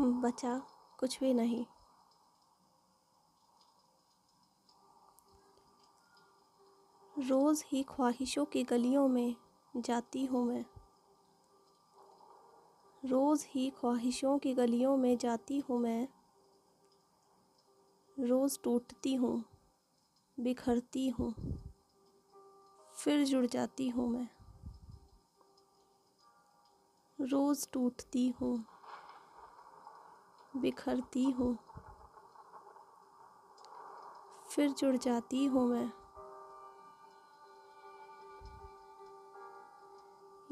बचा कुछ भी नहीं। रोज़ ही ख्वाहिशों की गलियों में जाती हूँ मैं। रोज़ ही ख्वाहिशों की गलियों में जाती हूँ मैं। रोज़ टूटती हूँ, बिखरती हूँ, फिर जुड़ जाती हूँ मैं। रोज़ टूटती हूँ। बिखरती हूँ। फिर जुड़ जाती हूँ मैं।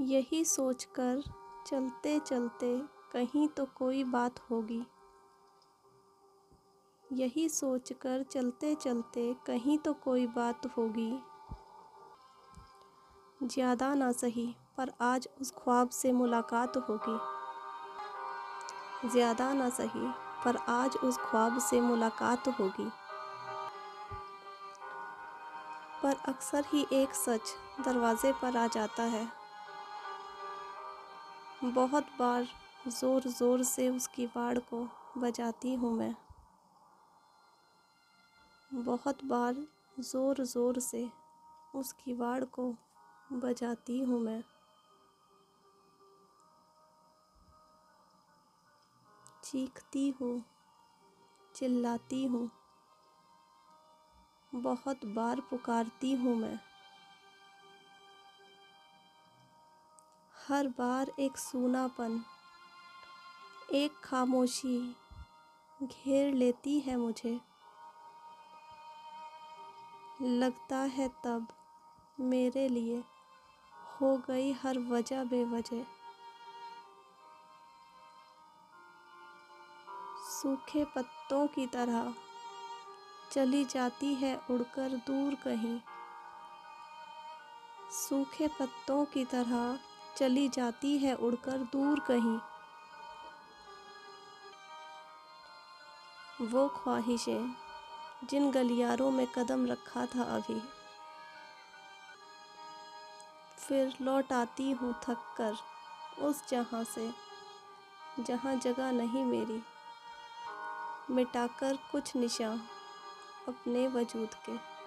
यही सोचकर चलते चलते कहीं तो कोई बात होगी। यही सोचकर चलते चलते कहीं तो कोई बात होगी। ज़्यादा ना सही, पर आज उस ख्वाब से मुलाकात होगी। ज़्यादा ना सही, पर आज उस ख्वाब से मुलाकात होगी। पर अक्सर ही एक सच दरवाज़े पर आ जाता है। बहुत बार ज़ोर ज़ोर से उसकी वाड़ को बजाती हूँ मैं। बहुत बार ज़ोर ज़ोर से उसकी वाड़ को बजाती हूँ मैं। चीखती हूँ, चिल्लाती हूँ। बहुत बार पुकारती हूँ मैं। हर बार एक सूनापन, एक खामोशी घेर लेती है मुझे। लगता है तब मेरे लिए हो गई हर वजह बेवजह। सूखे पत्तों की तरह। चली जाती है उड़कर दूर कहीं। सूखे पत्तों की तरह चली जाती है उड़कर दूर कहीं। वो ख्वाहिशें जिन गलियारों में कदम रखा था अभी। फिर लौट आती हूँ थक कर उस जहाँ से, जहाँ जगह नहीं मेरी। मिटाकर कुछ निशान अपने वजूद के।